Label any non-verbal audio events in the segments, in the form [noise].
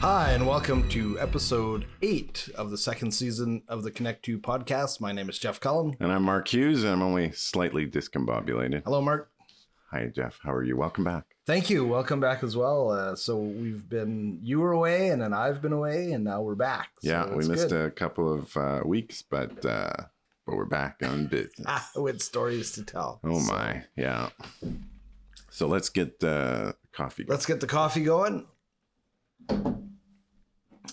Hi, and welcome to episode eight of the second season of the Connect 2 podcast. My name is Jeff Cullen. And I'm Mark Hughes, and I'm only slightly discombobulated. Hello, Mark. Hi, Jeff. How are you? Welcome back. Thank you. Welcome back as well. Uh, so we've been, you were away, and then I've been away, and now we're back. So yeah, we missed good. a couple of uh, weeks, but uh, but we're back on [laughs] business. With stories to tell. oh So my, yeah. So let's get uh, coffee. let's get the coffee going.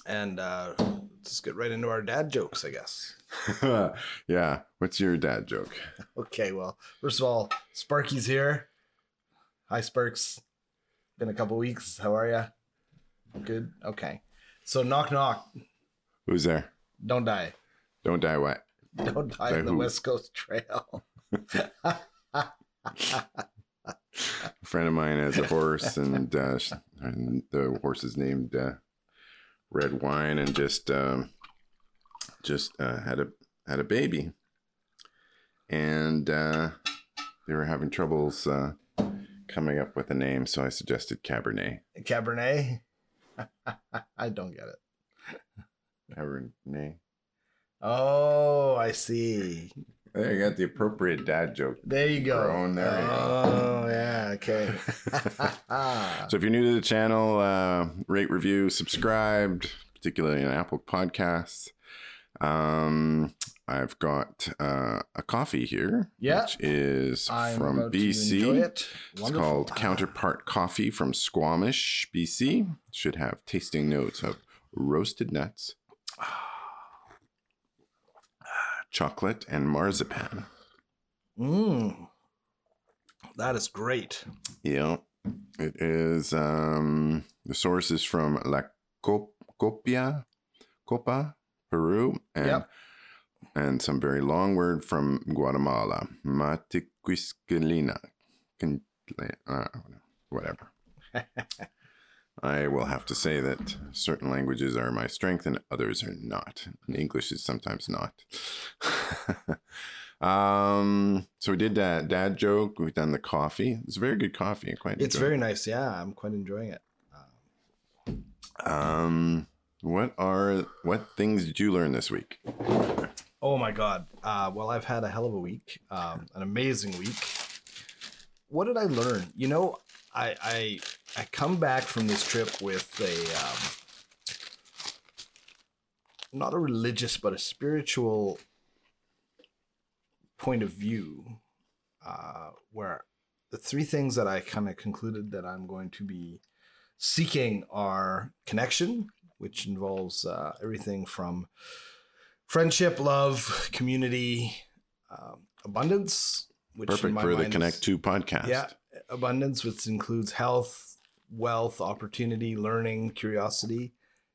And uh, let's get right into our dad jokes, I guess. [laughs] yeah. What's your dad joke? Okay, well, first of all, Sparky's here. Hi, Sparks. Been a couple weeks. How are you? Good. Okay. So knock knock. Who's there? Don't die. Don't die What? Don't die on the who? West Coast Trail. [laughs] [laughs] A friend of mine has a horse, and, uh, and the horse is named uh, Red Wine, and just um, just uh, had a had a baby, and uh, they were having troubles uh, coming up with a name, so I suggested Cabernet. Cabernet. [laughs] I don't get it. Cabernet. Oh, I see. There you got the appropriate dad joke. There you go. Grown, there you go. oh, yeah. Okay. [laughs] So if you're new to the channel, uh, rate, review, subscribe, particularly on Apple Podcasts. Um, I've got uh, a coffee here, Yeah. which is I'm from about to enjoy BC. it. It's called Counterpart Coffee from Squamish, BC. Should have tasting notes of roasted nuts, chocolate, and marzipan. Mm. That is great. Yeah, it is. Um, the source is from La Cop- Copia, Copa, Peru, and Yep. and some very long word from Guatemala, Matiquisquilina, uh, whatever. [laughs] I will have to say that certain languages are my strength and others are not. And English is sometimes not. [laughs] um, so we did that dad joke. We've done the coffee. It's very good coffee. Quite It's it. very nice. Yeah, I'm quite enjoying it. Um, what are what things did you learn this week? Oh my god. Uh, well, I've had a hell of a week, um, an amazing week. What did I learn? You know, I I I come back from this trip with a um, not a religious but a spiritual point of view, uh, where the three things that I kind of concluded that I'm going to be seeking are connection, which involves uh, everything from friendship, love, community, um, abundance, which Perfect for the Connect is- Two podcast. Yeah, abundance, which includes health, wealth, opportunity, learning, curiosity,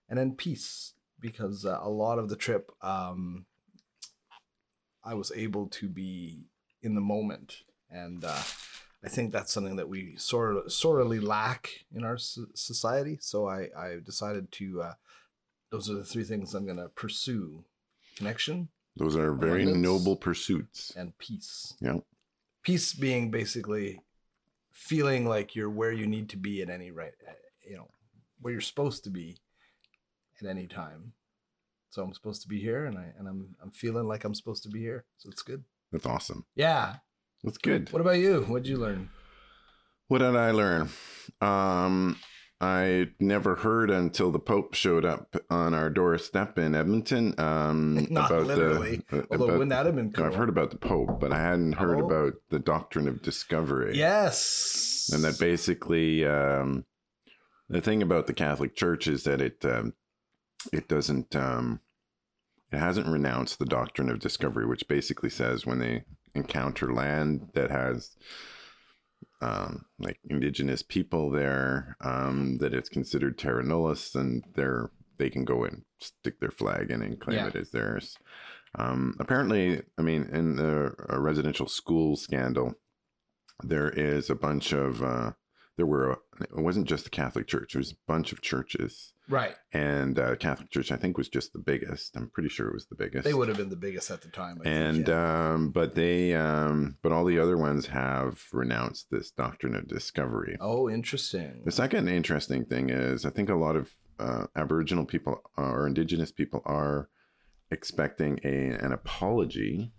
and then peace. Because uh, a lot of the trip, um, I was able to be in the moment, and uh, I think that's something that we sort of sorely lack in our so- society. So I, I decided to. Uh, those are the three things I'm going to pursue: connection Those are very noble pursuits. and peace. Yeah. Peace being basically feeling like you're where you need to be at any right, uh, you know, where you're supposed to be at any time. So I'm supposed to be here, and I and I'm I'm feeling like I'm supposed to be here. So it's good. That's awesome. Yeah. That's good. What about you? What'd you learn? What did I learn? Um, I never heard until the Pope showed up on our doorstep in Edmonton. Um, [laughs] Not about literally, the. uh, Although about- wouldn't that have been cool? I've heard about the Pope, but I hadn't heard Oh. about the doctrine of discovery. Yes. and that basically um, the thing about the Catholic Church is that it um, it doesn't um, it hasn't renounced the doctrine of discovery, which basically says when they encounter land that has um, like indigenous people there, um, that it's considered terra nullius, and they're they can go and stick their flag in and claim Yeah. it as theirs. Um, apparently, I mean, in the residential school scandal, there is a bunch of uh, there were it wasn't just the Catholic Church. There was a bunch of churches, right. and uh, Catholic Church I think was just the biggest. I'm pretty sure it was the biggest. They would have been the biggest at the time. I and think, yeah. um, but they um, but all the other ones have renounced this doctrine of discovery. oh, interesting. The second interesting thing is I think a lot of uh, Aboriginal people or Indigenous people are expecting a an apology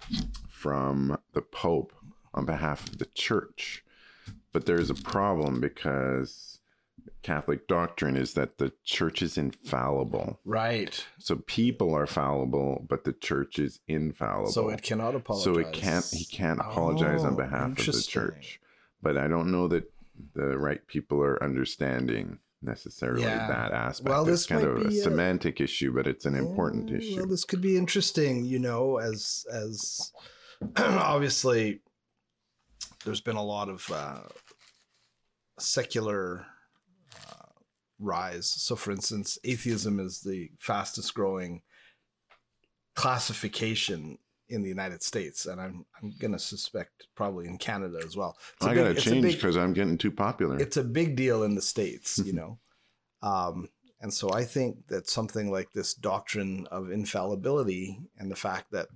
from the Pope on behalf of the Church, but there's a problem because Catholic doctrine is that the church is infallible. Right. So people are fallible, but the church is infallible. So it cannot apologize. So it can't. He can't apologize on Oh, behalf of the church. But I don't know that the right people are understanding necessarily Yeah. that aspect. Well, it's this kind might of a be a- semantic issue, but it's an important issue. Well, this could be interesting, you know, as as [clears throat] obviously there's been a lot of uh, secular uh, rise. So, for instance, atheism is the fastest growing classification in the United States, and I'm I'm gonna suspect probably in Canada as well. It's I big- gotta a change because I'm getting too popular. it's a big deal in the states you [laughs] know um, and so i think that something like this doctrine of infallibility and the fact that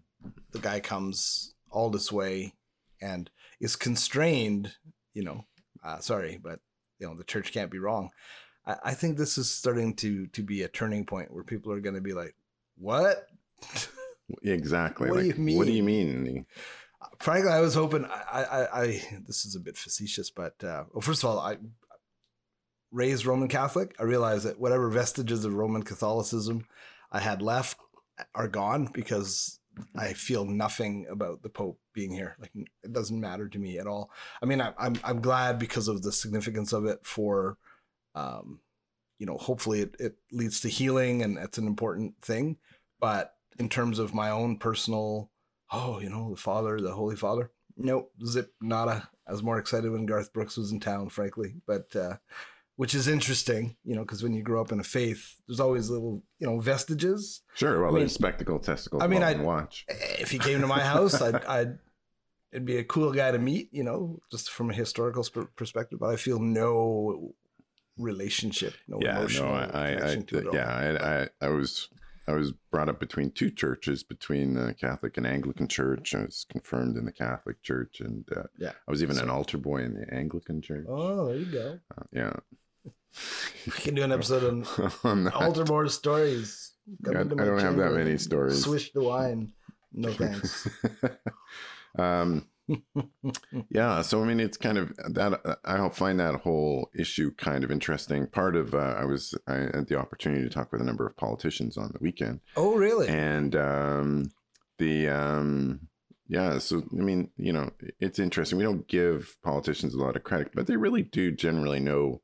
the guy comes all this way and is constrained you know uh, sorry but you know the church can't be wrong I, I think this is starting to to be a turning point where people are going to be like what exactly. [laughs] What do like, you What do you mean? mean? frankly, I was hoping. I, I, I this is a bit facetious, but uh, well, first of all, I raised Roman Catholic. I realized that whatever vestiges of Roman Catholicism I had left are gone because I feel nothing about the Pope being here. Like it doesn't matter to me at all. I mean, I, I'm I'm glad because of the significance of it for, um, you know, hopefully it, it leads to healing and it's an important thing. But in terms of my own personal oh, you know, the father, the Holy Father. Nope, zip, nada. I was more excited when Garth Brooks was in town, frankly. But uh, which is interesting, you know, because when you grow up in a faith, there's always little, you know, vestiges. Sure. Well, I mean- there's spectacle testicles. I mean, I- and watch. If he came to my house, I'd, [laughs] I'd it'd be a cool guy to meet, you know, just from a historical sp- perspective. But I feel no relationship, no yeah, no, emotional I, I, I connection to it all. yeah, I, I, I was, I was brought up between two churches, between the Catholic and Anglican Church. I was confirmed in the Catholic Church, and uh, Yeah. I was even So- an altar boy in the Anglican Church. Oh, there you go. Uh, yeah, We can do an episode on [laughs] On that. stories. I, I Come into my don't have that many stories. Swish the wine. No thanks. [laughs] um, yeah, so I mean, it's kind of that. I find that whole issue kind of interesting. Part of uh, I was I had the opportunity to talk with a number of politicians on the weekend, oh, really? and um, the um, yeah. So I mean, you know, it's interesting. We don't give politicians a lot of credit, but they really do generally know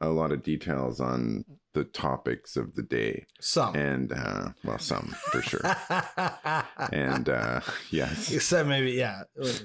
a lot of details on the topics of the day, Some. and uh, well, some for sure. [laughs] And uh, yes, Except maybe, yeah.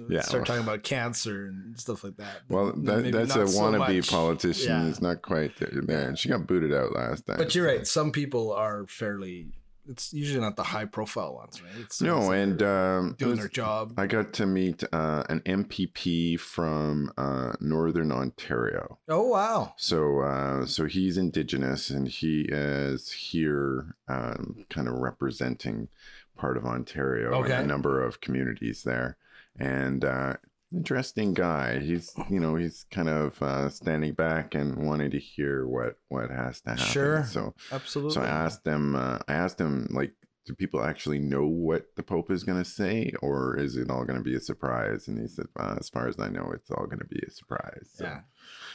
Yeah, Start well- talking about cancer and stuff like that. Well, that, that's a so wannabe much. politician. Yeah. It's not quite there. there. She got booted out last time. But you're so. right. Some people are fairly. It's usually not the high profile ones, right? It's No, and um, doing was- their job. I got to meet uh, an MPP from uh, Northern Ontario. oh wow! So, uh, so he's Indigenous, and he is here, um, kind of representing part of Ontario and a number of communities there. And uh, interesting guy. He's, you know, he's kind of uh, standing back and wanting to hear what what has to happen. Sure. So, Absolutely. so I asked them. Uh, I asked him like. Do people actually know what the Pope is going to say, or is it all going to be a surprise? And he said, uh, "As far as I know, it's all going to be a surprise." So, yeah.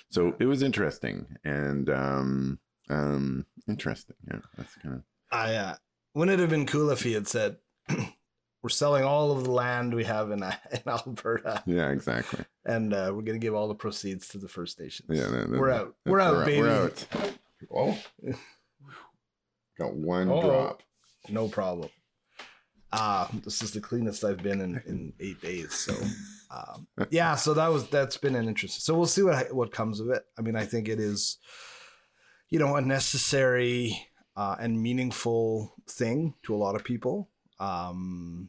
so it was interesting and um um interesting. Yeah, that's kind of I uh, wouldn't it have been cool if he had said, [clears throat] "We're selling all of the land we have in, [laughs] in Alberta, yeah, exactly. and uh, we're going to give all the proceeds to the First Nations." Yeah, that- that- we're that- out. We're out, baby. We're out. Oh, got one Oh. drop. No problem. Uh, this is the cleanest I've been in, in eight days. So, [laughs] um, yeah, so that was, that's been an interesting, so we'll see what, what comes of it. I mean, I think it is, you know, a necessary uh, and meaningful thing to a lot of people. Um,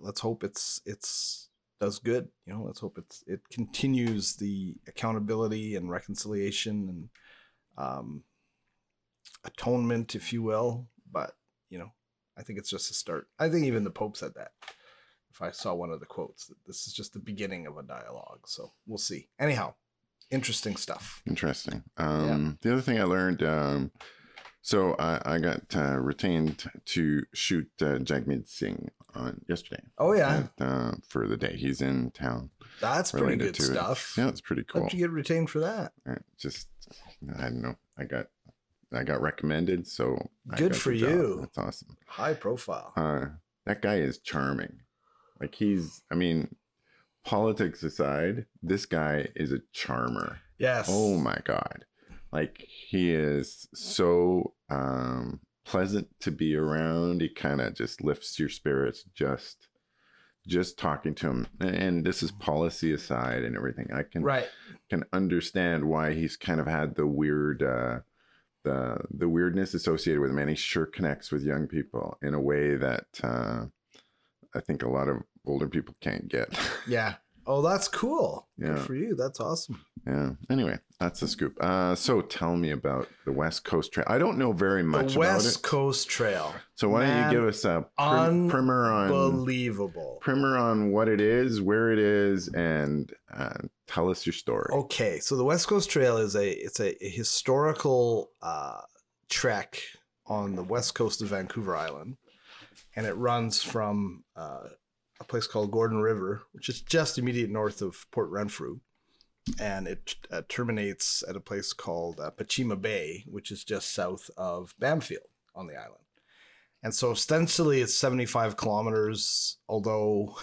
let's hope it's, it's, does good, you know, let's hope it's, it continues the accountability and reconciliation and, um, atonement, if you will. But you know, I think it's just a start. I think even the Pope said that. If I saw one of the quotes, that this is just the beginning of a dialogue. So we'll see. Anyhow, interesting stuff. Interesting. Um, The other thing I learned, um, So I, I got uh, retained to shoot uh, Jagmeet Singh on yesterday. Oh yeah, at, uh, for the day he's in town. that's pretty good to it. stuff. Yeah, it's pretty cool. How'd you get retained for that? Uh, Just I don't know. I got I got recommended, so Good for you. That's awesome. High profile. Uh, that guy is charming. Like he's, I mean, politics aside, this guy is a charmer. Yes. Oh my god. Like he is so um pleasant to be around. He kind of just lifts your spirits just just talking to him. And this is policy aside and everything. I can Right. can understand why he's kind of had the weird uh the the weirdness associated with him and he sure connects with young people in a way that uh I think a lot of older people can't get. Yeah. Oh, that's cool. Good Yeah. for you. That's awesome. Yeah. Anyway, that's the scoop. Uh, so tell me about the West Coast Trail. I don't know very much the West about it. Coast Trail. so why don't you give us a prim- primer on Unbelievable. primer on what it is, where it is, and uh, tell us your story. Okay, so the West Coast Trail is a it's a, a historical uh, trek on the west coast of Vancouver Island, and it runs from uh, a place called Gordon River, which is just immediate north of Port Renfrew, and it uh, terminates at a place called uh, Pachena Bay, which is just south of Bamfield on the island. And so ostensibly it's 75 kilometers, although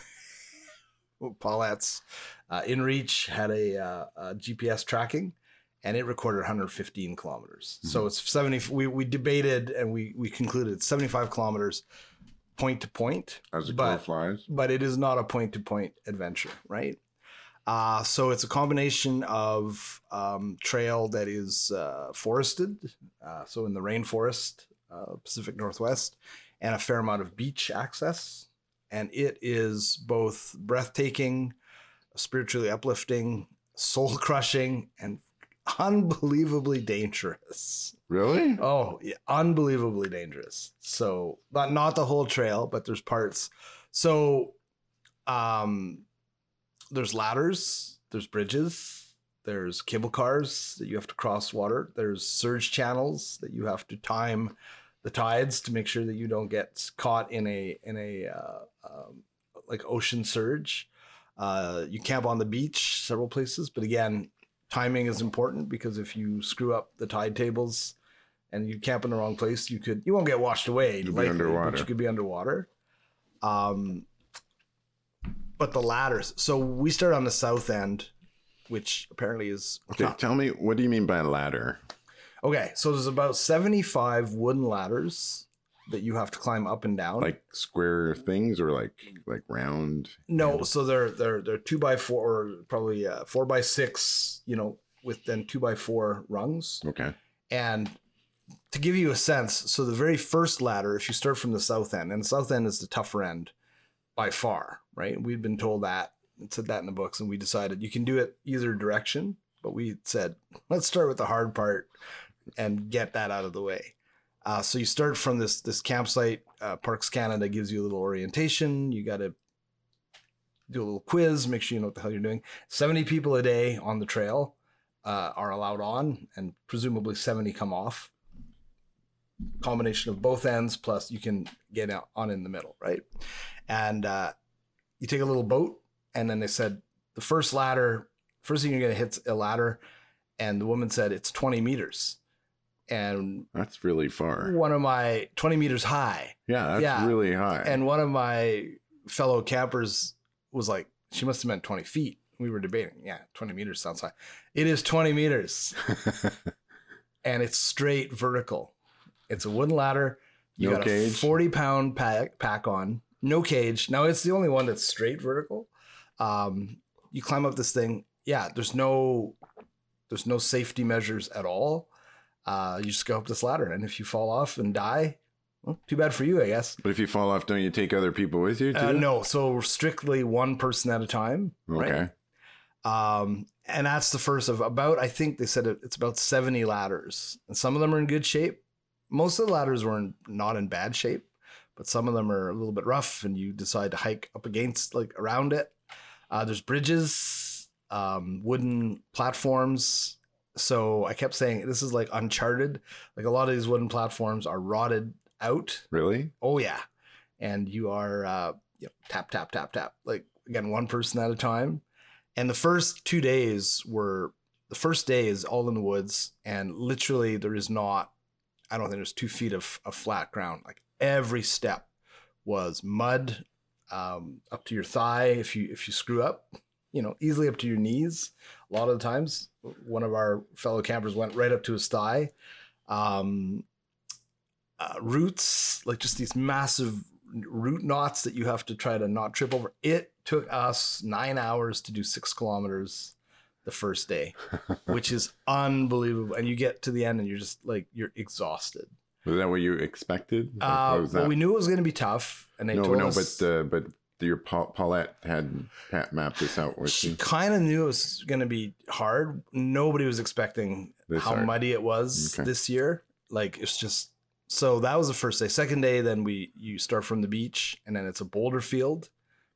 [laughs] Paulette's uh, InReach had a, uh, a GPS tracking and it recorded 115 kilometers. So it's 70. We, we debated and we, we concluded it's 75 kilometers point to point, As the but- flies. but it is not a point to point adventure, right? Uh, so it's a combination of um, trail that is uh, forested, uh, so in the rainforest, uh, Pacific Northwest, and a fair amount of beach access. And it is both breathtaking, spiritually uplifting, soul crushing, and unbelievably dangerous. Really? Oh, yeah, unbelievably dangerous. So not not the whole trail, but there's parts. So um there's ladders, there's bridges, there's cable cars that you have to cross water, there's surge channels that you have to time the tides to make sure that you don't get caught in a in a uh, um, like ocean surge. Uh, you camp on the beach several places, but again, timing is important because if you screw up the tide tables and you camp in the wrong place, you could you won't get washed away. You'll be underwater. But you could be underwater. Um, but the ladders. So we start on the south end, which apparently is Okay, tell me what do you mean by ladder? okay. So there's about seventy five wooden ladders that you have to climb up and down. Like square things or like like round? No, so they're they're they're two by four or probably uh, four by six, you know, with then two by four rungs. Okay. And to give you a sense, so the very first ladder, if you start from the south end, and the south end is the tougher end by far, right? We'd been told that it said that in the books, and we decided you can do it either direction, but we said let's start with the hard part and get that out of the way. Uh, so you start from this this campsite. Uh, Parks Canada gives you a little orientation. You got to do a little quiz, make sure you know what the hell you're doing. Seventy people a day on the trail uh, are allowed on, and presumably seventy come off. Combination of both ends, plus you can get out on in the middle, right? And uh, you take a little boat, and then they said the first ladder, first thing you're gonna hit's a ladder, and the woman said it's twenty meters, and That's really far. one of my 20 meters high. Yeah, that's Yeah. really high. and one of my fellow campers was like she must have meant 20 feet. We were debating. Yeah 20 meters sounds high. It is 20 meters. [laughs] And it's straight vertical. It's a wooden ladder. You No got cage? a 40 pound pack, pack on. No cage. Now it's the only one that's straight vertical. Um, you climb up this thing. Yeah there's no there's no safety measures at all uh, you just go up this ladder and if you fall off and die well, too bad for you i guess but if you fall off, don't you take other people with you too? uh, no, so strictly one person at a time. Okay. Right. Um, and that's the first of about. I think they said it, it's about seventy ladders, and some of them are in good shape. Most of the ladders were in, not in bad shape, but some of them are a little bit rough, and you decide to hike up against, like around it. Uh, there's bridges, um, wooden platforms, So I kept saying this is like uncharted. Like a lot of these wooden platforms are rotted out. Really? Oh yeah, and you are uh, you know, tap tap tap tap like again one person at a time. And the first two days were the first day is all in the woods, and literally there is not. I don't think there's two feet of, of flat ground. Like every step was mud um, up to your thigh. If you if you screw up, you know, easily up to your knees. A lot of the times, one of our fellow campers went right up to his thigh. Um, uh, roots, like just these massive root knots that you have to try to not trip over. It took us nine hours to do six kilometers the first day, [laughs] which is unbelievable. And you get to the end and you're just like, you're exhausted. Was that what you expected? Uh, well, that- we knew it was going to be tough. And they no, told no, us. but uh, but your Paul, Paulette had Pat mapped this out with she kind of knew it was going to be hard. Nobody was expecting This how hard. muddy it was Okay. this year. Like it's just so that was the first day. Second day, then we you start from the beach, and then it's a boulder field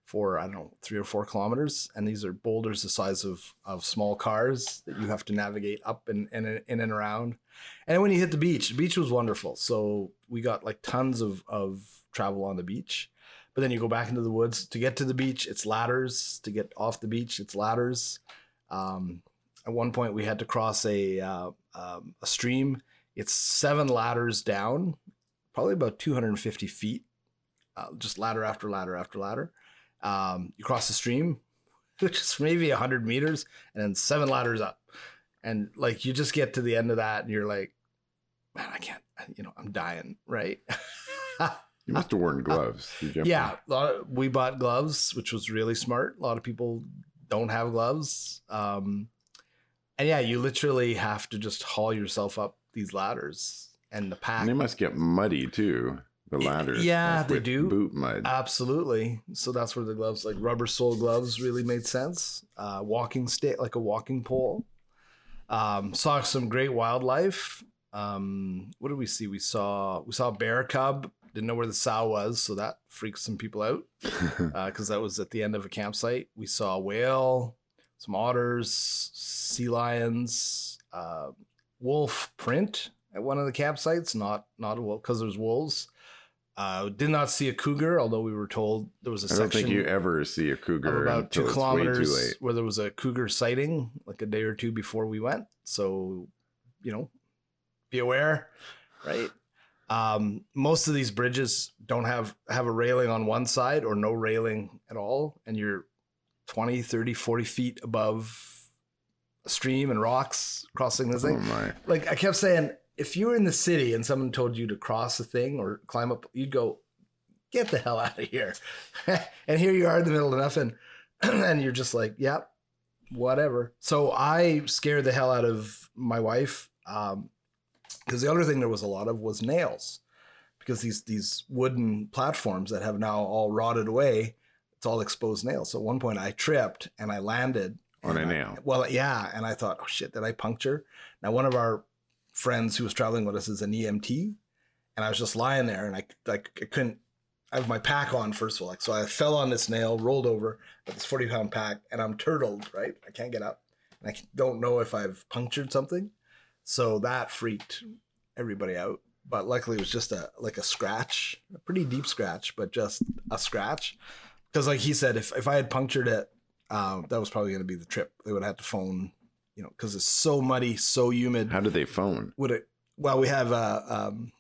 for I don't know three or four kilometers, and these are boulders the size of of small cars that you have to navigate up and and in and around. And when you hit the beach, the beach was wonderful. So we got like tons of of travel on the beach. But then you go back into the woods to get to the beach. It's ladders to get off the beach. It's ladders. Um, at one point, we had to cross a uh, um, a stream. It's seven ladders down, probably about 250 feet, uh, just ladder after ladder after ladder. Um, you cross the stream, [laughs] which is maybe 100 meters, and then seven ladders up. And like you just get to the end of that, and you're like, man, I can't, you know, I'm dying, right? [laughs] You must have worn gloves. Did you have to- yeah, of, we bought gloves, which was really smart. A lot of people don't have gloves. Um, and yeah, you literally have to just haul yourself up these ladders and the pack. And they must get muddy too. The ladders. yeah, like they do. Boot mud. Absolutely. So that's where the gloves, like rubber sole gloves, really made sense. Uh, walking stick, like a walking pole. Um, saw some great wildlife. Um, what did we see? We saw we saw a bear cub. Didn't know where the sow was, so that freaked some people out [laughs] because that was at the end of a campsite. We saw a whale, some otters, sea lions, uh, wolf print at one of the campsites. Not not a wolf because there's wolves. Uh, did not see a cougar, although we were told there was a I don't think you ever see a cougar about two until it's way too kilometers where there was a cougar sighting like a day or two before we went. So, you know, be aware, right? Um, most of these bridges don't have have a railing on one side or no railing at all, and you're 20, 30, 40 feet above a stream and rocks crossing this Oh thing my! like I kept saying, if you were in the city and someone told you to cross a thing or climb up, you'd go, get the hell out of here. [laughs] and here you are in the middle of nothing. [clears throat] and you're just like, yep, whatever. So I scared the hell out of my wife. Um, because the other thing there was a lot of was nails. Because these these wooden platforms that have now all rotted away, it's all exposed nails. So at one point I tripped and I landed On a nail. well, yeah, and I thought, oh shit, did I puncture? Now one of our friends who was traveling with us is an EMT, and I was just lying there, and I like I couldn't. I have my pack on first of all, like so I fell on this nail, rolled over with this forty pound pack, and I'm turtled. Right, I can't get up, and I don't know if I've punctured something, so that freaked everybody out. But luckily, it was just a like a scratch, a pretty deep scratch, but just a scratch. Because like he said, if if I had punctured it, uh, that was probably going to be the trip. They would have to phone, you know, because it's so muddy, so humid. How did they phone? Would it? Well, we have uh, um,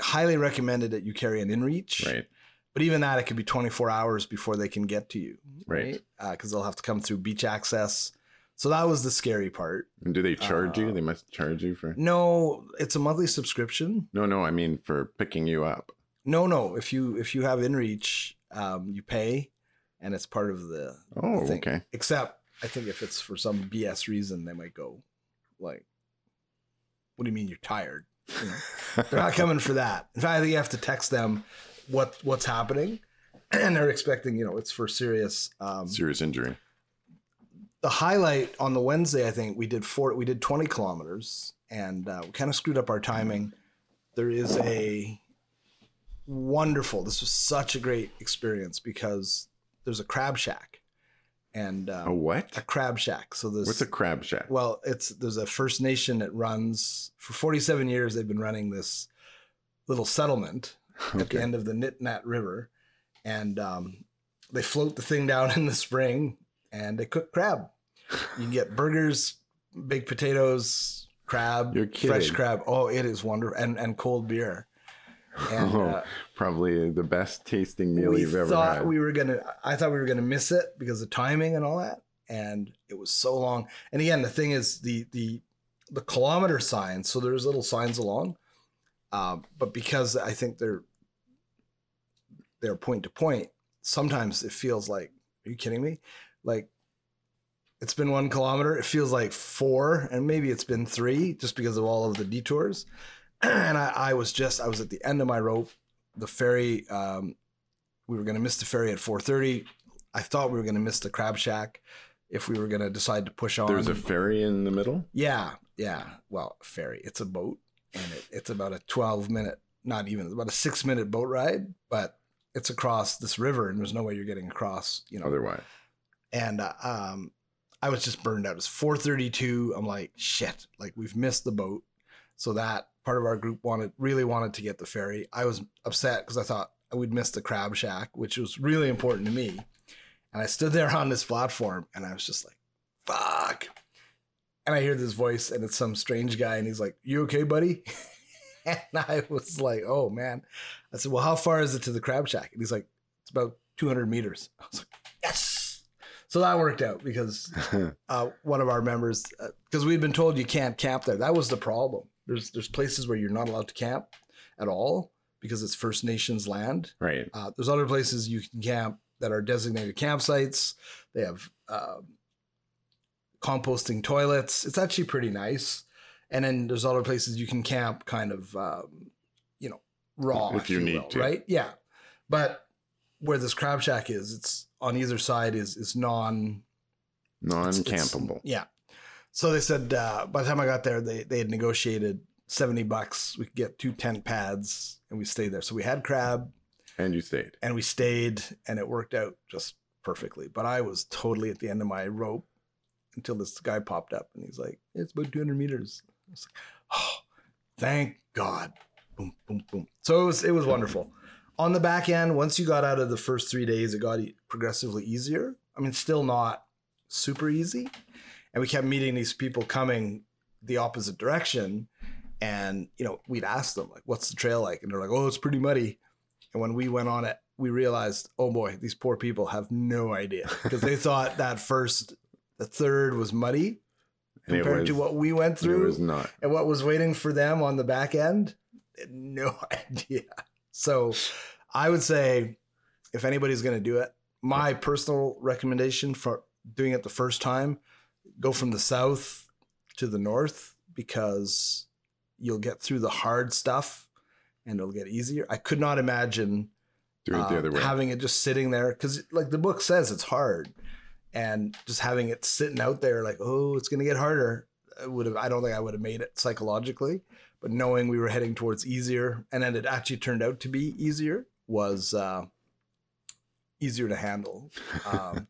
highly recommended that you carry an InReach, Right. but even that, it could be 24 hours before they can get to you, Right. Because they'll have to come through beach access. So that was the scary part. And do they charge you? Uh, They must charge you for. No, it's a monthly subscription. No, no. I mean for picking you up. No, no. If you if you have InReach, um, you pay, and it's part of the Oh, okay. Except I think if it's for some BS reason, they might go like, "What do you mean you're tired?" You know, [laughs] they're not coming for that. In fact, I think you have to text them what what's happening, [clears throat] and they're expecting you know it's for serious. Um, Serious injury. The highlight on the Wednesday, I think we did four, we did 20 kilometers and uh, we kind of screwed up our timing. There is a wonderful, this was such a great experience because there's a crab shack and um, A what? a crab shack. So there's What's a crab shack? well, it's there's a First Nation that runs for 47 years. They've been running this little settlement at the end of the Nitinat River, and um, they float the thing down [laughs] in the spring and they cook crab. You can get burgers, baked potatoes, crab, fresh crab. Oh, it is wonderful, and and cold beer. And Oh, uh, Probably the best tasting meal you've ever had. we were gonna. I thought we were gonna miss it because of timing and all that, and it was so long. And again, the thing is the the the kilometer signs. So there's little signs along, um, but because I think they're they're point to point, sometimes it feels like. Are you kidding me? Like it's been one kilometer. It feels like four, and maybe it's been three, just because of all of the detours. [clears throat] and I, I was just I was at the end of my rope. The ferry, um, we were going to miss the ferry at four thirty. I thought we were going to miss the crab shack if we were going to decide to push on. There's a ferry in the middle. yeah, yeah. Well, ferry. It's a boat, and it, it's about a twelve minute, not even about a six minute boat ride, but it's across this river, and there's no way you're getting across. You know, Otherwise, and uh, um, I was just burned out. It's 4:32. I'm like, shit, like we've missed the boat. So that part of our group wanted really wanted to get the ferry. I was upset because I thought we'd miss the crab shack, which was really important to me. And I stood there [laughs] on this platform, and I was just like, fuck. And I hear this voice, and it's some strange guy, and he's like, "You okay, buddy?" [laughs] and I was like, "Oh man." I said, "Well, how far is it to the crab shack?" And he's like, "It's about 200 meters." I was like, "Yes." So that worked out because [laughs] uh, one of our members, because we'd been told you can't camp there. That was the problem. There's there's places where you're not allowed to camp at all because it's First Nations land. right? Uh, there's other places you can camp that are designated campsites. They have um, composting toilets. It's actually pretty nice. And then there's other places you can camp kind of, um, you know, raw If you need will, to. right? Yeah. But where this crab shack is, it's on either side is is non it's- Non-campable. Yeah. So they said uh, by the time I got there, they they had negotiated seventy bucks. We could get two tent pads, and we stayed there. So we had crab, And you stayed. and we stayed, and it worked out just perfectly. But I was totally at the end of my rope until this guy popped up, and he's like, "It's about two hundred meters." I was like, "Oh, thank God!" Boom, boom, boom. So it was it was wonderful. On the back end, once you got out of the first three days, it got progressively easier. I mean, still not super easy. And we kept meeting these people coming the opposite direction. And, you know, we'd ask them, like, what's the trail like? And they're like, oh, it's pretty muddy. And when we went on it, we realized, oh boy, these poor people have no idea because they thought that first, the third was muddy compared to what we went through. It was not. and what was waiting for them on the back end no [laughs] idea so i would say if anybody's going to do it my personal recommendation for doing it the first time go from the south to the north because you'll get through the hard stuff and it'll get easier i could not imagine it the uh, other way. having it just sitting there because like the book says it's hard and just having it sitting out there like oh it's going to get harder I would have i don't think i would have made it psychologically but knowing we were heading towards easier and then it actually turned out to be easier was uh easier to handle [laughs] um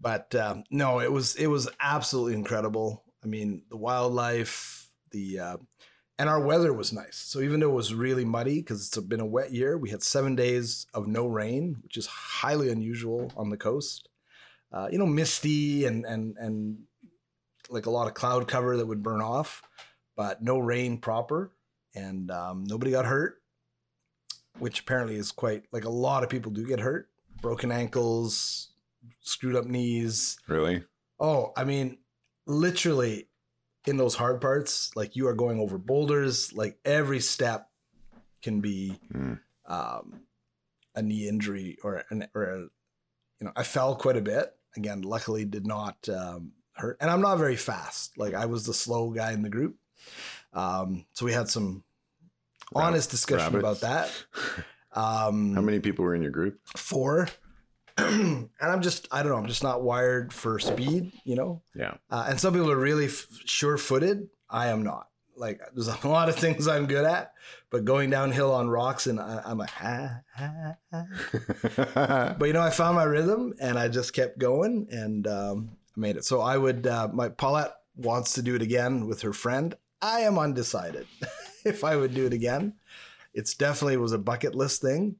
but um no it was it was absolutely incredible i mean the wildlife the uh and our weather was nice. So even though it was really muddy because it's been a wet year, we had seven days of no rain, which is highly unusual on the coast. Uh, you know, misty and and and like a lot of cloud cover that would burn off, but no rain proper, and um, nobody got hurt, which apparently is quite like a lot of people do get hurt, broken ankles, screwed up knees. really? Oh, I mean, literally in those hard parts, like you are going over boulders, like every step can be Mm. um, a knee injury or an or a, you know, I fell quite a bit. Again, luckily did not um, hurt, and I'm not very fast. Like I was the slow guy in the group, um, so we had some Rab- honest discussion rabbits. about that. [laughs] Um, How many people were in your group? four? [clears throat] and I'm just, I don't know, I'm just not wired for speed, you know. Yeah. Uh, and some people are really f- sure-footed. I am not. like there's a [laughs] lot of things I'm good at, but going downhill on rocks and I, I'm like, ha, ha, ha. [laughs] but you know, I found my rhythm and I just kept going and um, I made it. So I would, uh, my Paulette wants to do it again with her friend. I am undecided [laughs] if I would do it again. It's definitely was a bucket list thing.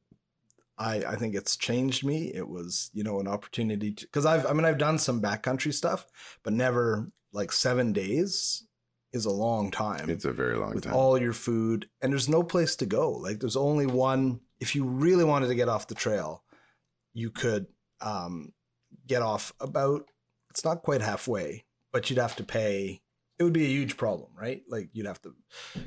I, I think it's changed me. It was, you know, an opportunity to, cause I've, I mean, I've done some backcountry stuff, but never like seven days is a long time it's a very long with time. all your food and there's no place to go like there's only one if you really wanted to get off the trail you could um, get off about it's not quite halfway but you'd have to pay it would be a huge problem right like you'd have to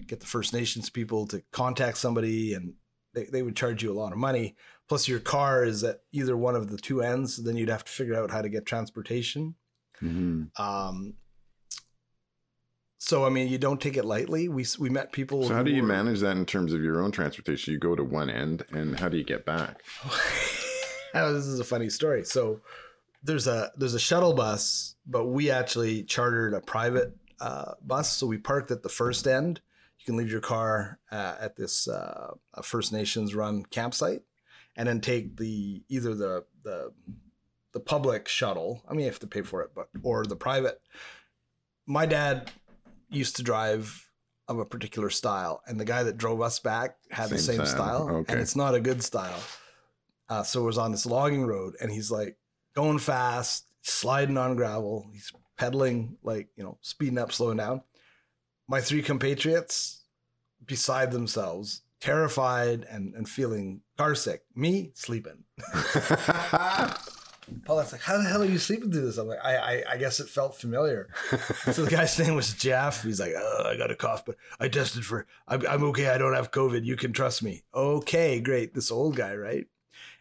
get the first nations people to contact somebody and they, they would charge you a lot of money plus your car is at either one of the two ends then you'd have to figure out how to get transportation Mhm. um, so I mean, you don't take it lightly. We we met people. So how do you were- manage that in terms of your own transportation? You go to one end, and how do you get back? [laughs] oh, this is a funny story. So there's a there's a shuttle bus, but we actually chartered a private uh, bus. So we parked at the first end. You can leave your car uh, at this uh, First Nations run campsite, and then take the either the the the public shuttle. I mean, you have to pay for it, but or the private. My dad used to drive of a particular style, and the guy that drove us back had the Same same style. style, Okay. and it's not a good style. Uh, so it was on this logging road, and he's like going fast, sliding on gravel. He's pedaling, like you know, speeding up, slowing down. My three compatriots, beside themselves, terrified and and feeling car sick. Me sleeping. [laughs] Paulette's like, "How the hell are you sleeping through this?" I'm like, "I I, I guess it felt familiar." [laughs] so the guy's name was Jeff. He's like, I got a cough, but I tested for, I'm, I'm okay. I don't have COVID. You can trust me. Okay, great. This old guy, right?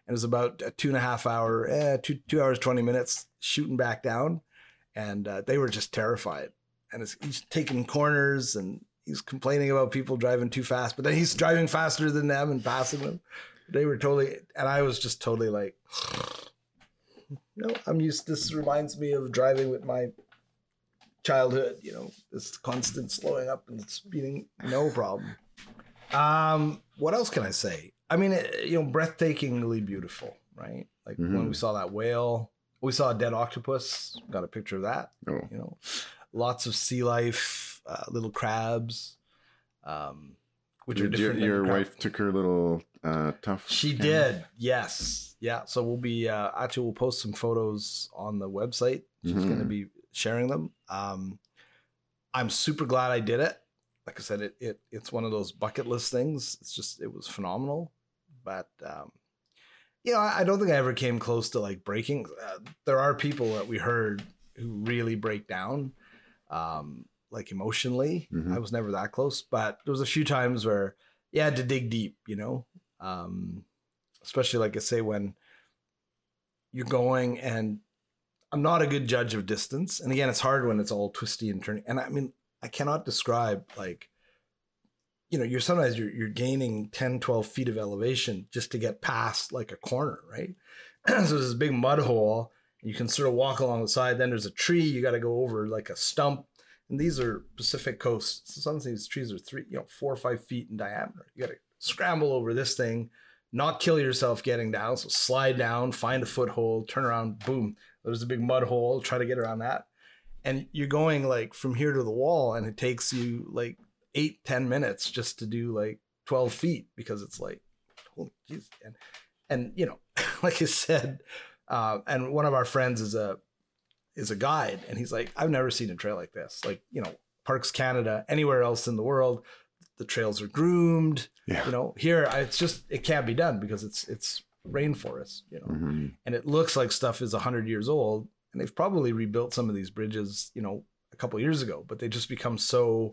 And it was about a two and a half hour, eh, two, two hours, 20 minutes shooting back down. And uh, they were just terrified. And it's, he's taking corners and he's complaining about people driving too fast, but then he's driving faster than them and passing them. They were totally, and I was just totally like, [sighs] no, I'm used. This reminds me of driving with my childhood. You know, this constant slowing up and speeding, no problem. Um, what else can I say? I mean, it, you know, breathtakingly beautiful, right? Like when Mhm. we saw that whale, we saw a dead octopus. Got a picture of that. oh, You know, lots of sea life, uh, little crabs, um, which are your, different. than your crab- wife took her little uh, tough. she camera? did, yes, yeah. So we'll be uh, actually we'll post some photos on the website. She's going to be sharing them. Um, I'm super glad I did it. Like I said, it, it it's one of those bucket list things. It's just it was phenomenal, but um, you know I, I don't think I ever came close to like breaking. Uh, there are people that we heard who really break down, um, like emotionally. Mhm. I was never that close, but there was a few times where you had to dig deep, you know, um, especially like I say when you're going and I'm not a good judge of distance. And again, it's hard when it's all twisty and turning. And I mean, I cannot describe like, you know, you're sometimes you're, you're gaining 10, 12 feet of elevation just to get past like a corner, right? [clears throat] so there's this big mud hole. You can sort of walk along the side. Then there's a tree. You got to go over like a stump. And these are Pacific coast. So some of these trees are three, you know, four or five feet in diameter. You got to scramble over this thing, not kill yourself getting down. So slide down, find a foothold, turn around, boom. There's a big mud hole. Try to get around that. And you're going like from here to the wall, and it takes you like eight, ten minutes just to do like 12 feet because it's like, holy jeez. And, and, you know, [laughs] like I said, uh, and one of our friends is a, is a guide and he's like, I've never seen a trail like this. Like, you know, Parks Canada, anywhere else in the world, the trails are groomed. Yeah. You know, here I- it's just it can't be done because it's it's rainforest, you know. Mhm. And it looks like stuff is 100 years old and they've probably rebuilt some of these bridges, you know, a couple years ago, but they just become so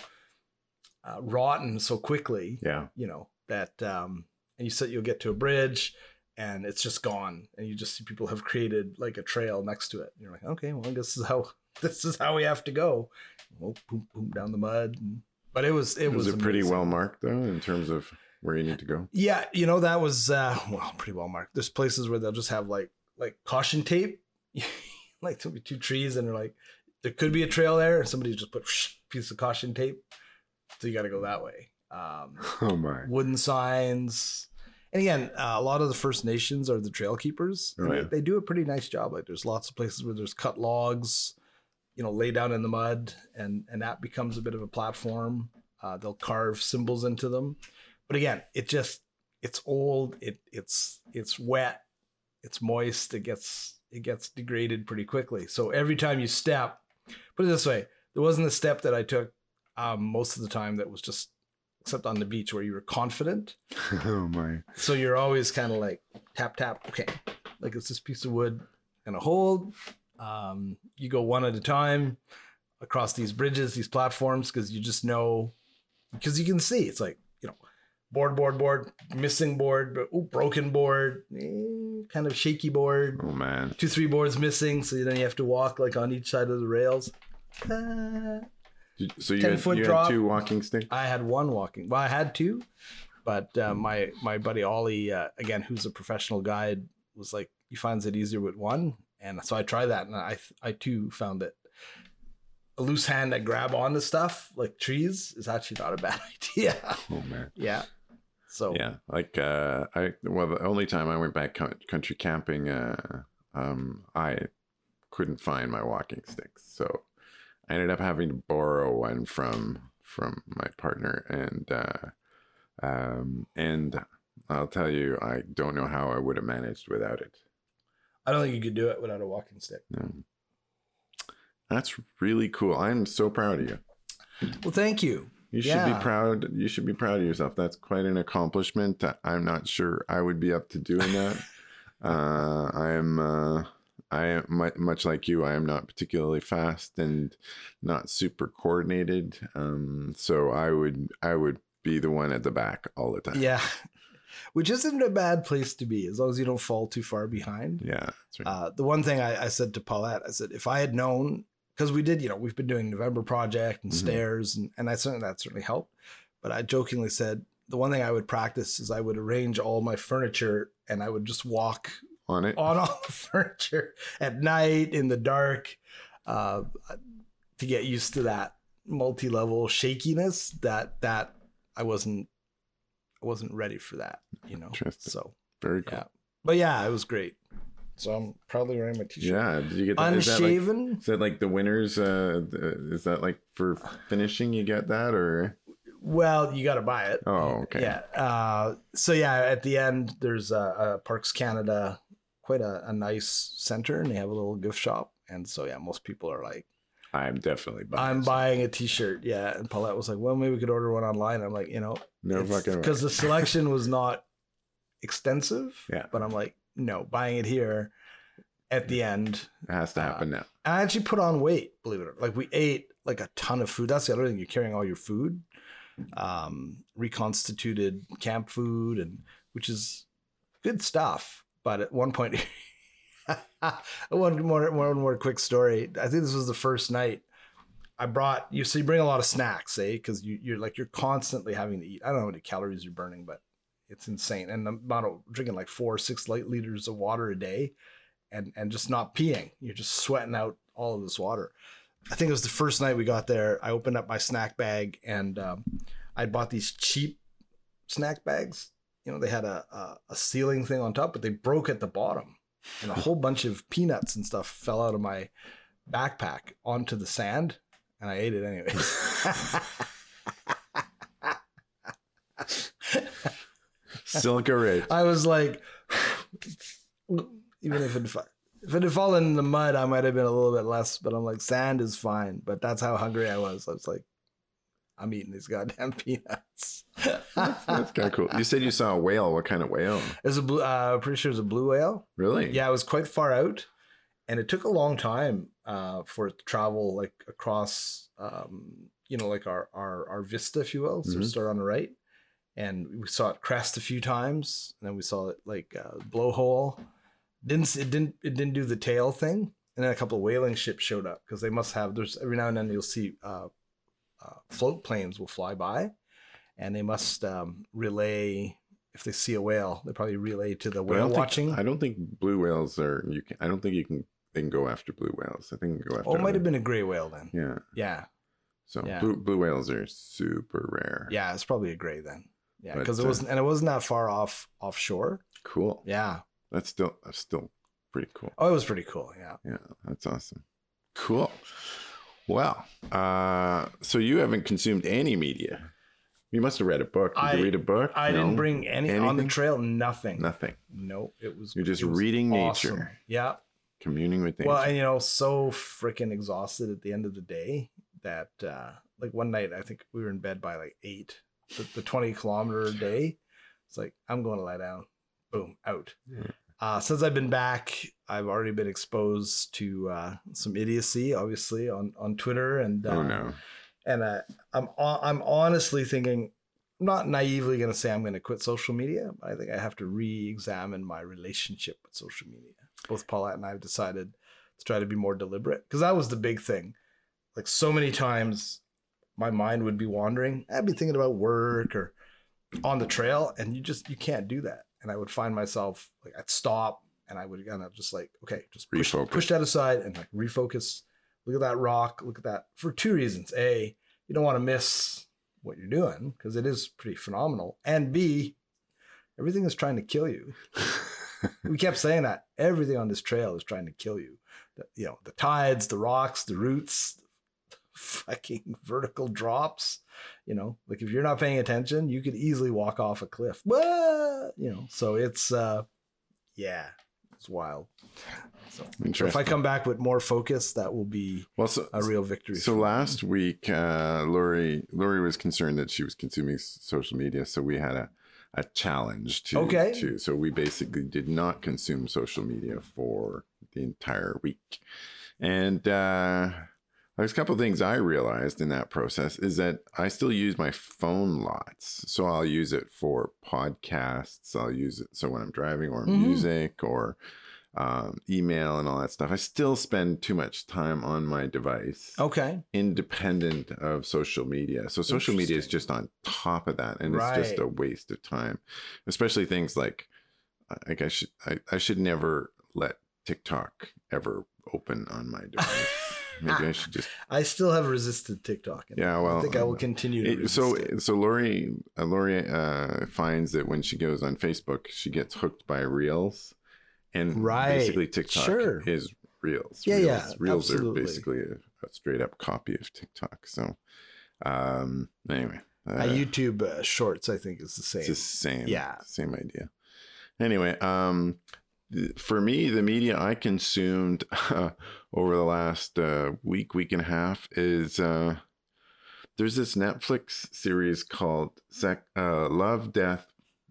uh, rotten so quickly Yeah. you know that um and you said you'll get to a bridge and it's just gone and you just see people have created like a trail next to it and you're like okay well this is how [laughs] this is how we have to go well boom boom down the mud and, but it was it was, was it pretty well marked though in terms of where you need to go? yeah you know that was uh [laughs] well pretty well marked there's places where they'll just have like like caution tape [laughs] like there'll be two trees and they're like there could be a trail there and somebody just put piece of caution tape so you got to go that way. Um, [laughs] Oh my. wooden signs. And again, uh, a lot of the First Nations are the trail keepers. Oh, they, they do a pretty nice job. Like there's lots of places where there's cut logs, you know, lay down in the mud, and and that becomes a bit of a platform. Uh, they'll carve symbols into them, but again, it just it's old. It it's it's wet. It's moist. It gets it gets degraded pretty quickly. So every time you step, put it this way, there wasn't a step that I took um, most of the time that was just except on the beach where you were confident. [laughs] oh my. So you're always kind of like tap tap. Okay, like it's this piece of wood and a hold. Um, you go one at a time across these bridges, these platforms, because you just know because you can see it's like you know board, board, board, missing board, but ooh, broken board, eh, kind of shaky board, Oh man. two three boards missing. So then you have to walk like on each side of the rails. Did- So you 10 had, foot you had two walking sticks. I had one walking. Well, I had two, but uh, my my buddy Ollie, uh, again, who's a professional guide, was like, he finds it easier with one, and so I tried that, and I I too found that a loose hand that grab on onto stuff like trees is actually not a bad [laughs] idea. Oh man. yeah. So Yeah, like uh, I well, the only time I went back country camping, uh, um, I couldn't find my walking sticks, so I ended up having to borrow one from from my partner, and uh, um, and I'll tell you, I don't know how I would have managed without it. I don't think you could do it without a walking stick. No. That's really cool. I'm so proud of you. Well, thank you. You should Yeah. be proud. You should be proud of yourself. That's quite an accomplishment. I'm not sure I would be up to doing that. [laughs] uh, I am. Uh, I am much like you. I am not particularly fast and not super coordinated. Um, so I would. I would be the one at the back all the time. Yeah. [laughs] Which isn't a bad place to be as long as you don't fall too far behind. Yeah. Right. Uh, the one thing I, I said to Paulette, I said, if I had known, because we did, you know, we've been doing November Project and Mhm. stairs, and, and I certainly that certainly helped. But I jokingly said the one thing I would practice is I would arrange all my furniture and I would just walk On it. on all the [laughs] furniture at night in the dark uh, to get used to that multi-level shakiness that that I wasn't I wasn't ready for that, you know. So Very cool. yeah. But yeah, it was great. So I'm proudly wearing my t-shirt. Yeah. Did you get that? Is that like, Unshaven. is that like the winners? Uh, is that like for finishing? You get that or? well, you got to buy it. Oh, okay. Yeah. Uh, so yeah, at the end, there's a, a Parks Canada, quite a, a nice center, and they have a little gift shop. And so yeah, most people are like, I'm definitely buying. I'm buying a T-shirt. Yeah, and Paulette was like, well, maybe we could order one online. I'm like, you know, No fucking because the selection was not extensive. Yeah. But I'm like, no, buying it here at the end. It has to uh, happen now. I actually put on weight, believe it or not. Like we ate like a ton of food. That's the other thing. You're carrying all your food, um, reconstituted camp food, and which is good stuff. But at one point, [laughs] one more one more quick story. I think this was the first night. I brought you. So you bring a lot of snacks, eh? Because you, you're like you're constantly having to eat. I don't know how many calories you're burning, but it's insane. And amount of drinking like four, six light liters of water a day, and and just not peeing. You're just sweating out all of this water. I think it was the first night we got there. I opened up my snack bag and um, I bought these cheap snack bags. You know, they had a, a a sealing thing on top, but they broke at the bottom, and a [laughs] whole bunch of peanuts and stuff fell out of my backpack onto the sand, and I ate it anyways. [laughs] Silica rich. I was like, [sighs] even if it if it had fallen in the mud, I might have been a little bit less. But I'm like, sand is fine. But that's how hungry I was. I was like, I'm eating these goddamn [laughs] peanuts. That's kind of cool. You said you saw a whale. What kind of whale? There's a blue. Uh, pretty sure it's a blue whale. Really? Yeah, it was quite far out, and it took a long time uh, for it to travel like across, um, you know, like our our our vista, if you will. So Mhm. start on the right, and we saw it crest a few times, and then we saw it like uh, blowhole. Didn't it didn't it didn't do the tail thing, and then a couple of whaling ships showed up because they must have. There's every now and then you'll see uh, uh, float planes will fly by, and they must um, relay. If they see a whale, they probably relay to the But I whale think- watching. I don't think blue whales are. You can. I don't think you can. They can go after blue whales. I think go after. Oh, it might have been a gray whale then. Yeah. Yeah. So Yeah. blue, blue whales are super rare. Yeah, it's probably a gray then. Yeah, because it uh, wasn't, and it wasn't that far off offshore. Cool. Yeah. That's still that's still pretty cool. Oh, it was pretty cool. Yeah. Yeah, that's awesome. Cool. Well, uh, so you haven't consumed any media. You must have read a book. Did I- you read a book? I didn't bring any on the trail. Nothing. nothing. No, it was. You're just was reading awesome. nature. Yeah. Communing with nature. Well, and you know, so freaking exhausted at the end of the day that, uh, like one night, I think we were in bed by like eight. The, the 20 kilometer a day. It's like, I'm going to lie down. Boom, out. Yeah. Uh, since I've been back, I've already been exposed to uh, some idiocy, obviously, on, on Twitter. And, uh, oh no. And uh, I'm I'm honestly thinking, I'm not naively going to say I'm going to quit social media. But I think I have to re-examine my relationship with social media. Both Paulette and I have decided to try to be more deliberate because that was the big thing. Like so many times, my mind would be wandering. I'd be thinking about work or on the trail, and you just you can't do that. And I would find myself like I'd stop and I would kind of just like okay, just push, Refocus. push that aside and like refocus. Look at that rock. Look at that for two reasons. A, you don't want to miss what you're doing because it is pretty phenomenal. And B, everything is trying to kill you. [laughs] we kept saying that everything on this trail is trying to kill you. The, you know, the tides, the rocks, the roots, fucking [laughs] vertical drops. You know, like if you're not paying attention, you could easily walk off a cliff. What? You know, so it's uh yeah, it's wild. So if I come back with more focus, that will be well, so, a real victory. so last week, uh, Lori Lori was concerned that she was consuming social media, so we had a a challenge to Okay. to so we basically did not consume social media for the entire week, and uh, there's a couple of things I realized in that process is that I still use my phone lots, so I'll use it for podcasts, I'll use it so when I'm driving or Mhm. music or um, email and all that stuff. I still spend too much time on my device Okay. independent of social media. So social media is just on top of that, and it's just a waste of time. Especially things like, like I should I, I should never let TikTok ever open on my device. Maybe I should just I still have resisted TikTok. and yeah. Well, I think I will continue to it- resist so it. so Lori uh, Lori uh, finds that when she goes on Facebook, she gets hooked by Reels, and Right. basically TikTok Sure. is Reels. Yeah, Reels, yeah, Reels absolutely. are basically a, a straight up copy of TikTok. So um, anyway, uh, Uh, YouTube uh, Shorts, I think, is the same. it's the same. Yeah. same idea. Anyway, um, for me, the media I consumed [laughs] over the last uh, week, week and a half is uh, there's this Netflix series called Sec- uh, Love, Death,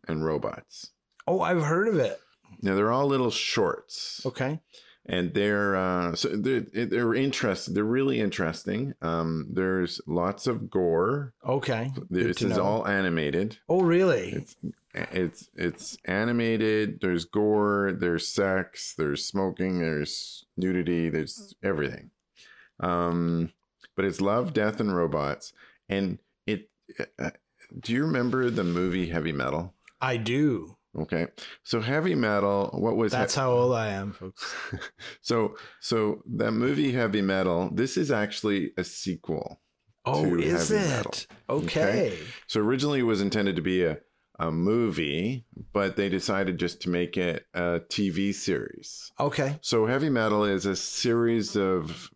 and Robots. oh, I've heard of it. Now they're all little shorts, Okay. and they're uh, so they're they're interesting. They're really interesting. Um, there's lots of gore. Okay. This is know. all animated. Oh, really? It's it's it's animated. There's gore. There's sex. There's smoking. There's nudity. There's everything. Um, but it's love, death, and robots. And it. Uh, do you remember the movie Heavy Metal? I do. Okay, so Heavy Metal. What was That's how old I am, folks. [laughs] so so that movie Heavy Metal. This is actually a sequel. Oh, is it? metal. Okay. So originally it was intended to be a, a movie, but they decided just to make it a TV series. Okay. So Heavy Metal is a series of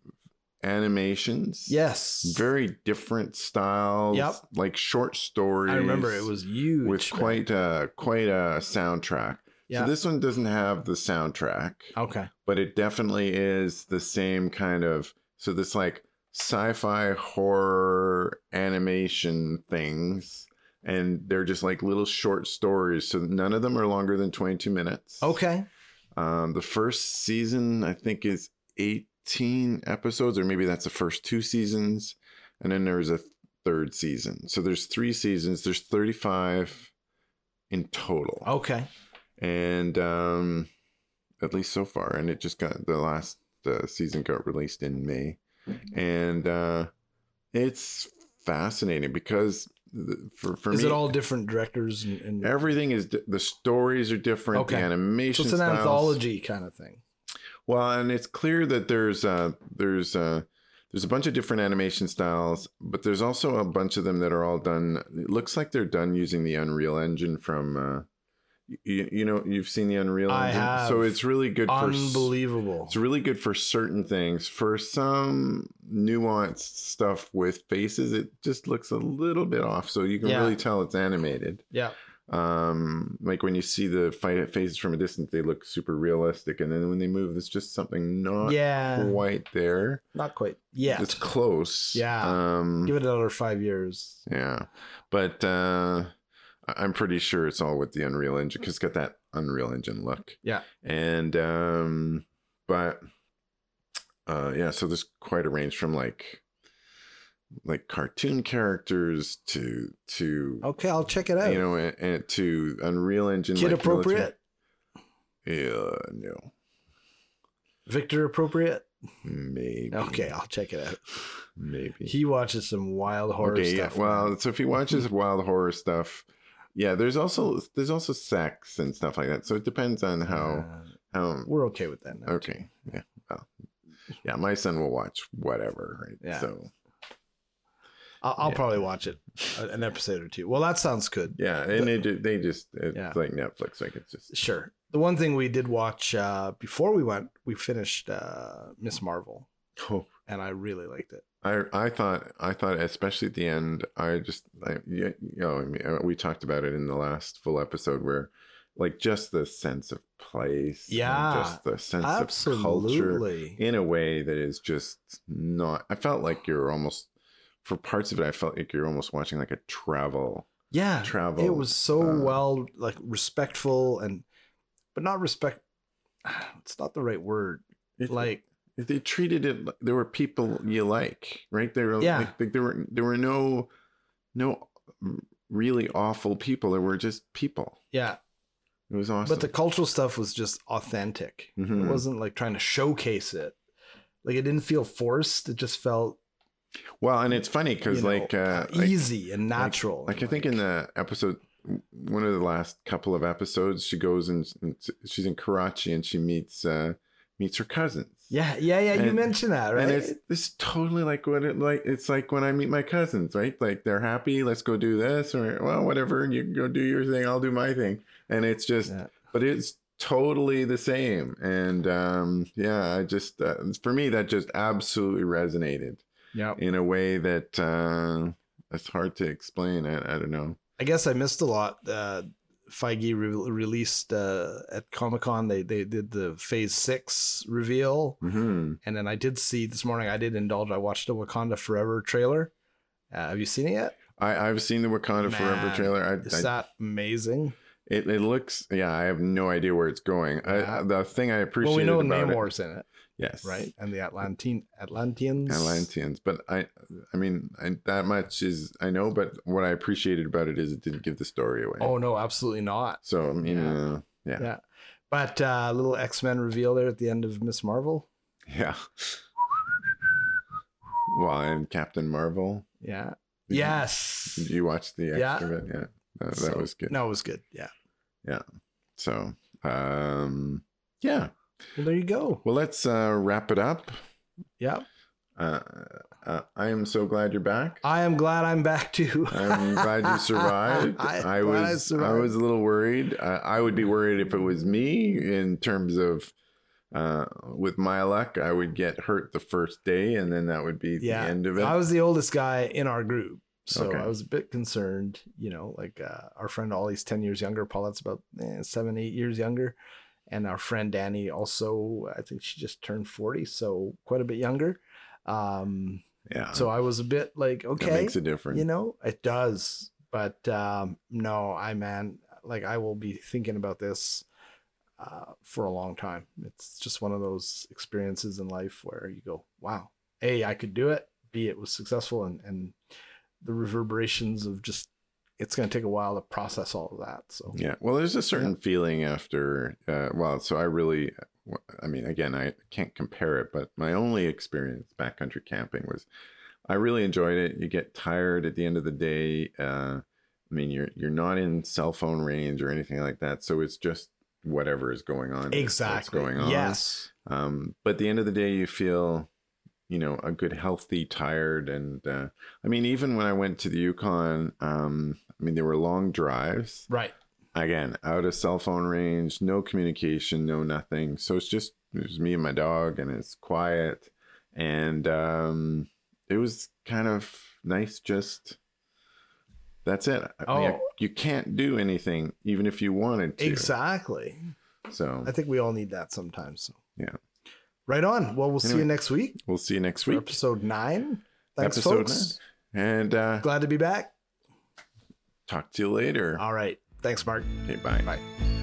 animations. Yes. Very different styles. Yep. Like short stories. I remember it was huge. with man. quite a quite a soundtrack. Yeah. So this one doesn't have the soundtrack, okay. but it definitely is the same kind of so this like sci-fi horror animation things and they're just like little short stories. So none of them are longer than 22 minutes. Okay. um, the first season i think is 18 episodes or maybe that's the first two seasons and then there's a third season. So there's three seasons. There's 35 in total. Okay. and um at least so far and it just got the last uh, season got released in may. And uh it's fascinating because for for Is me it all different directors and, and everything is di- the stories are different Okay. the so animation it's an styles- anthology kind of thing? well and it's clear that there's uh there's uh there's a bunch of different animation styles, but there's also a bunch of them that are all done. It looks like they're done using the Unreal Engine from. You, you know, you've seen the Unreal I Engine, have. so it's really good for. Unbelievable. It's really good for certain things. For some nuanced stuff with faces, it just looks a little bit off, so you can Yeah. really tell it's animated. Yeah. Um, like when you see the fight faces from a distance, they look super realistic, and then when they move, there's just something not Yeah. quite there. Not quite yet. It's close. Yeah. Um, Give it another five years. yeah, but uh, I'm pretty sure it's all with the Unreal Engine because it's got that Unreal Engine look. Yeah. And um, but uh, yeah, so there's quite a range from like like cartoon characters to to Okay, I'll check it out. you know and, and to Unreal Engine Kid like military- appropriate, Yeah, no, Victor appropriate. maybe. Okay, I'll check it out. maybe. He watches some wild horror okay, stuff. yeah. Well, so if he watches [laughs] wild horror stuff, yeah, there's also there's also sex and stuff like that. So it depends on how Uh, how. we're okay with that now. Okay, yeah, well, yeah. My son will watch whatever, right? Yeah. So I'll, I'll Yeah. probably watch it uh, an episode or two. Well, that sounds good. yeah, and they ju- they just it's Yeah. like Netflix, like it's just Sure. The one thing we did watch uh, before we went, we finished uh, Miss Marvel, oh. and I really liked it. I I thought I thought especially at the end I just I you know I mean, uh, we talked about it in the last full episode where like just the sense of place Yeah, just the sense of culture in a way that is just not I felt like you're almost for parts of it I felt like you're almost watching like a travel Yeah. travel It was so uh, well, like respectful and, but not respect. [sighs] It's not the right word. Like, they treated it like there were people you like right there Yeah. like, like there were there were no no really awful people there were just people yeah. it was awesome But the cultural stuff was just authentic. Mhm. It wasn't like trying to showcase it. Like it didn't feel forced. It just felt well and it's funny because you know, like uh like, easy and natural. like i think in the episode one of the last couple of episodes she goes and, and she's in karachi and she meets uh meets her cousins yeah, yeah, yeah. you and- mentioned that, right? And it's it's totally like what it like it's like when I meet my cousins, right? Like they're happy, let's go do this, or well, whatever, you go do your thing, I'll do my thing. And it's just Yeah. but it's totally the same. And um yeah, I just uh, for me that just absolutely resonated yeah. in a way that uh it's hard to explain. I, I don't know. I guess I missed a lot. Uh, Feige re- released uh, at Comic Con. They they did the Phase Six reveal, hmm and then I did see this morning. I did indulge. I watched the Wakanda Forever trailer. Uh, have you seen it yet? I, I've seen the Wakanda Forever trailer. I, Is I, that amazing? it, it looks yeah, I have no idea where it's going. Yeah. I, the thing I appreciate Well, we know about it, Namor's in it, yes, right? And the Atlantean Atlanteans. Atlanteans. But I, I mean, I, that much is I know. But what I appreciated about it is it didn't give the story away. Oh no, absolutely not. so I mean, yeah. uh, yeah, Yeah. But uh, little X Men reveal there at the end of Miss Marvel. yeah. Well, and Captain Marvel. Yeah. Did you- yes. Did you watch the Yeah. bit? Yeah, that, that was good. No, it was good. Yeah. Yeah. So, um, yeah. Well, there you go. Well, let's uh, wrap it up. Yeah. Uh, uh, I am so glad you're back. I am glad I'm back too. I'm glad you [laughs] survived. I- I, glad I was I, was a little worried. Uh, I would be worried if it was me in terms of uh, with my luck, I would get hurt the first day, and then that would be Yeah. the end of it. I was the oldest guy in our group. So Okay. I was a bit concerned, you know, like uh, our friend Ollie's 10 years younger. Paulette's about eh, seven, eight years younger. And our friend Danny also, I think she just turned 40, so quite a bit younger. Um, yeah, so I was a bit like, that okay, makes a difference. you know, it does. But um, no, I, man, like I will be thinking about this uh, for a long time. It's just one of those experiences in life where you go, wow, A, I could do it. B, it was successful. And, and the reverberations of just, it's going to take a while to process all of that. So, Yeah. Well, there's a certain feeling after, uh, well, so I really, I mean, again, I can't compare it, but my only experience backcountry camping was I really enjoyed it. You get tired at the end of the day. Uh, I mean, you're, you're not in cell phone range or anything like that. So it's just whatever is going on. exactly. going on. Yes. Um, but at the end of the day, you feel you know a good healthy tired and uh, i mean even when i went to the yukon um i mean there were long drives Right. again out of cell phone range no communication no nothing so it's just it was me and my dog and it's quiet and um it was kind of nice just that's it I mean, I- Oh. you can't do anything even if you wanted to Exactly. so I think we all need that sometimes. So. Yeah. Right on. Well, we'll see you next week we'll see you next week episode nine. Thanks, Episode folks. nine. and uh Glad to be back. Talk to you later All right. Thanks, Mark. okay bye Bye.